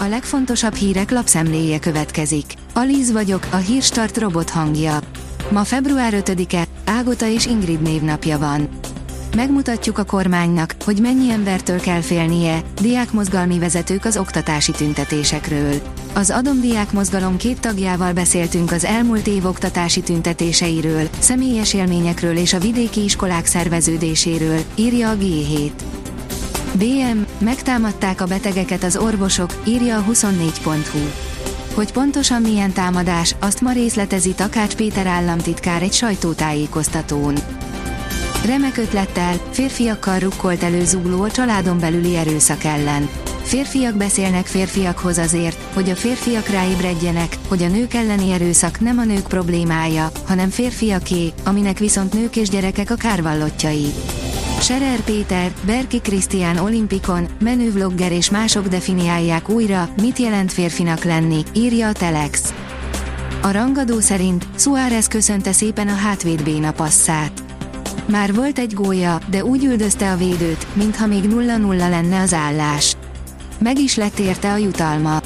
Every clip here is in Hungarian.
A legfontosabb hírek lapszemléje következik. Alíz vagyok, a hírstart robot hangja. Ma február 5-e, Ágota és Ingrid névnapja van. Megmutatjuk a kormánynak, hogy mennyi embertől kell félnie, diákmozgalmi vezetők az oktatási tüntetésekről. Az Adom Diák Mozgalom két tagjával beszéltünk az elmúlt év oktatási tüntetéseiről, személyes élményekről és a vidéki iskolák szerveződéséről, írja a G7. BM, megtámadták a betegeket az orvosok, írja a 24.hu. Hogy pontosan milyen támadás, azt ma részletezi Takács Péter államtitkár egy sajtótájékoztatón. Remek ötlettel, férfiakkal rukkolt elő zugló a családon belüli erőszak ellen. Férfiak beszélnek férfiakhoz azért, hogy a férfiak ráébredjenek, hogy a nők elleni erőszak nem a nők problémája, hanem férfiaké, aminek viszont nők és gyerekek a kárvallottjai. Serer Péter, Berki Krisztián olimpikon, menővlogger és mások definiálják újra, mit jelent férfinak lenni, írja a Telex. A rangadó szerint Suárez köszönte szépen a hátvéd béna passzát. Már volt egy gólya, de úgy üldözte a védőt, mintha még 0-0 lenne az állás. Meg is lett érte a jutalma.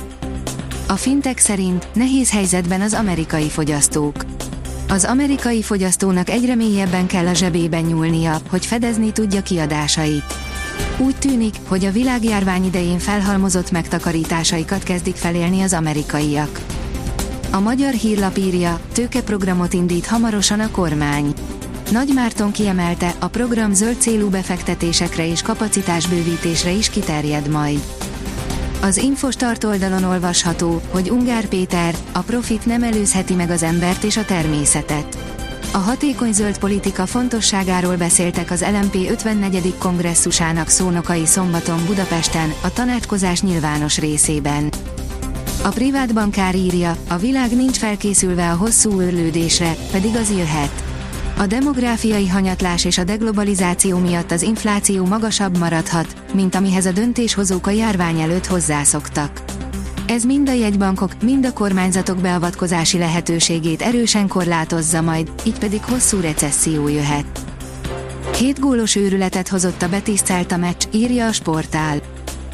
A fintek szerint nehéz helyzetben az amerikai fogyasztók. Az amerikai fogyasztónak egyre mélyebben kell a zsebében nyúlnia, hogy fedezni tudja kiadásait. Úgy tűnik, hogy a világjárvány idején felhalmozott megtakarításaikat kezdik felélni az amerikaiak. A magyar hírlap írja, tőkeprogramot indít hamarosan a kormány. Nagy Márton kiemelte, a program zöld célú befektetésekre és kapacitásbővítésre is kiterjed majd. Az Infostart oldalon olvasható, hogy Ungár Péter, a profit nem előzheti meg az embert és a természetet. A hatékony zöld politika fontosságáról beszéltek az LMP 54. kongresszusának szónokai szombaton Budapesten, a tanácskozás nyilvános részében. A privát bankár írja, a világ nincs felkészülve a hosszú őrlődésre, pedig az jöhet. A demográfiai hanyatlás és a deglobalizáció miatt az infláció magasabb maradhat, mint amihez a döntéshozók a járvány előtt hozzászoktak. Ez mind a jegybankok, mind a kormányzatok beavatkozási lehetőségét erősen korlátozza majd, így pedig hosszú recesszió jöhet. Két gólos őrületet hozott a Betis Celta meccs, írja a sportál.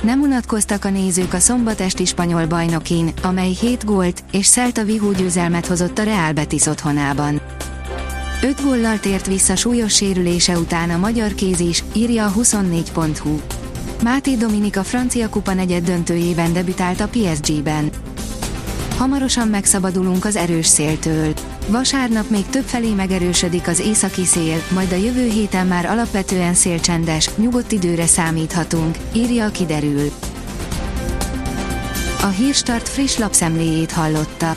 Nem unatkoztak a nézők a szombat esti spanyol bajnokin, amely 7 gólt és Celta vihó győzelmet hozott a Real Betis otthonában. Öt góllal tért vissza súlyos sérülése után a magyar kéz is, írja a 24.hu. Máté Dominik a francia kupa negyed döntőjében debütált a PSG-ben. Hamarosan megszabadulunk az erős széltől. Vasárnap még több felé megerősödik az északi szél, majd a jövő héten már alapvetően szélcsendes, nyugodt időre számíthatunk, írja a kiderül. A Hírstart friss lapszemléjét hallotta.